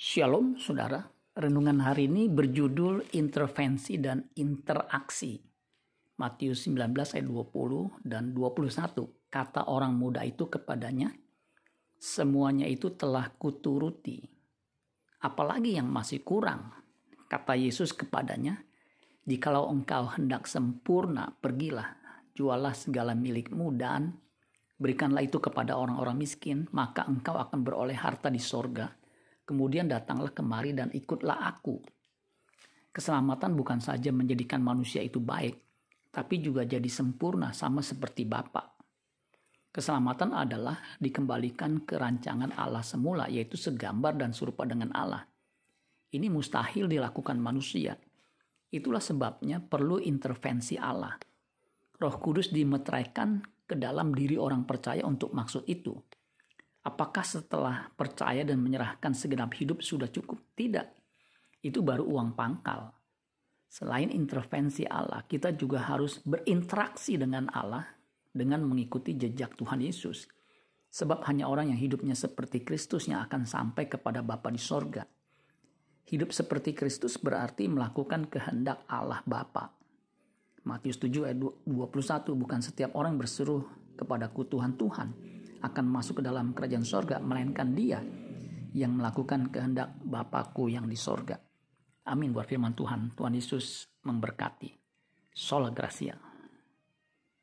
Shalom saudara, renungan hari ini berjudul intervensi dan interaksi. Matius 19 ayat 20 dan 21. Kata orang muda itu kepadanya, semuanya itu telah kuturuti. Apalagi yang masih kurang? Kata Yesus kepadanya, jikalau engkau hendak sempurna, pergilah, jualah segala milikmu dan berikanlah itu kepada orang-orang miskin, maka engkau akan beroleh harta di sorga Kemudian datanglah kemari dan ikutlah aku. Keselamatan bukan saja menjadikan manusia itu baik, tapi juga jadi sempurna sama seperti Bapa. Keselamatan adalah dikembalikan ke rancangan Allah semula, yaitu segambar dan serupa dengan Allah. Ini mustahil dilakukan manusia. Itulah sebabnya perlu intervensi Allah. Roh Kudus dimeteraikan ke dalam diri orang percaya untuk maksud itu. Apakah setelah percaya dan menyerahkan segenap hidup sudah cukup? Tidak. Itu baru uang pangkal. Selain intervensi Allah, kita juga harus berinteraksi dengan Allah dengan mengikuti jejak Tuhan Yesus. Sebab hanya orang yang hidupnya seperti Kristus yang akan sampai kepada Bapa di sorga. Hidup seperti Kristus berarti melakukan kehendak Allah Bapa. Matius 7 ayat 21 bukan setiap orang berseru kepadaku Tuhan Tuhan, akan masuk ke dalam kerajaan sorga, melainkan dia yang melakukan kehendak Bapakku yang di sorga. Amin buat firman Tuhan. Tuhan Yesus memberkati. Sola Gracia.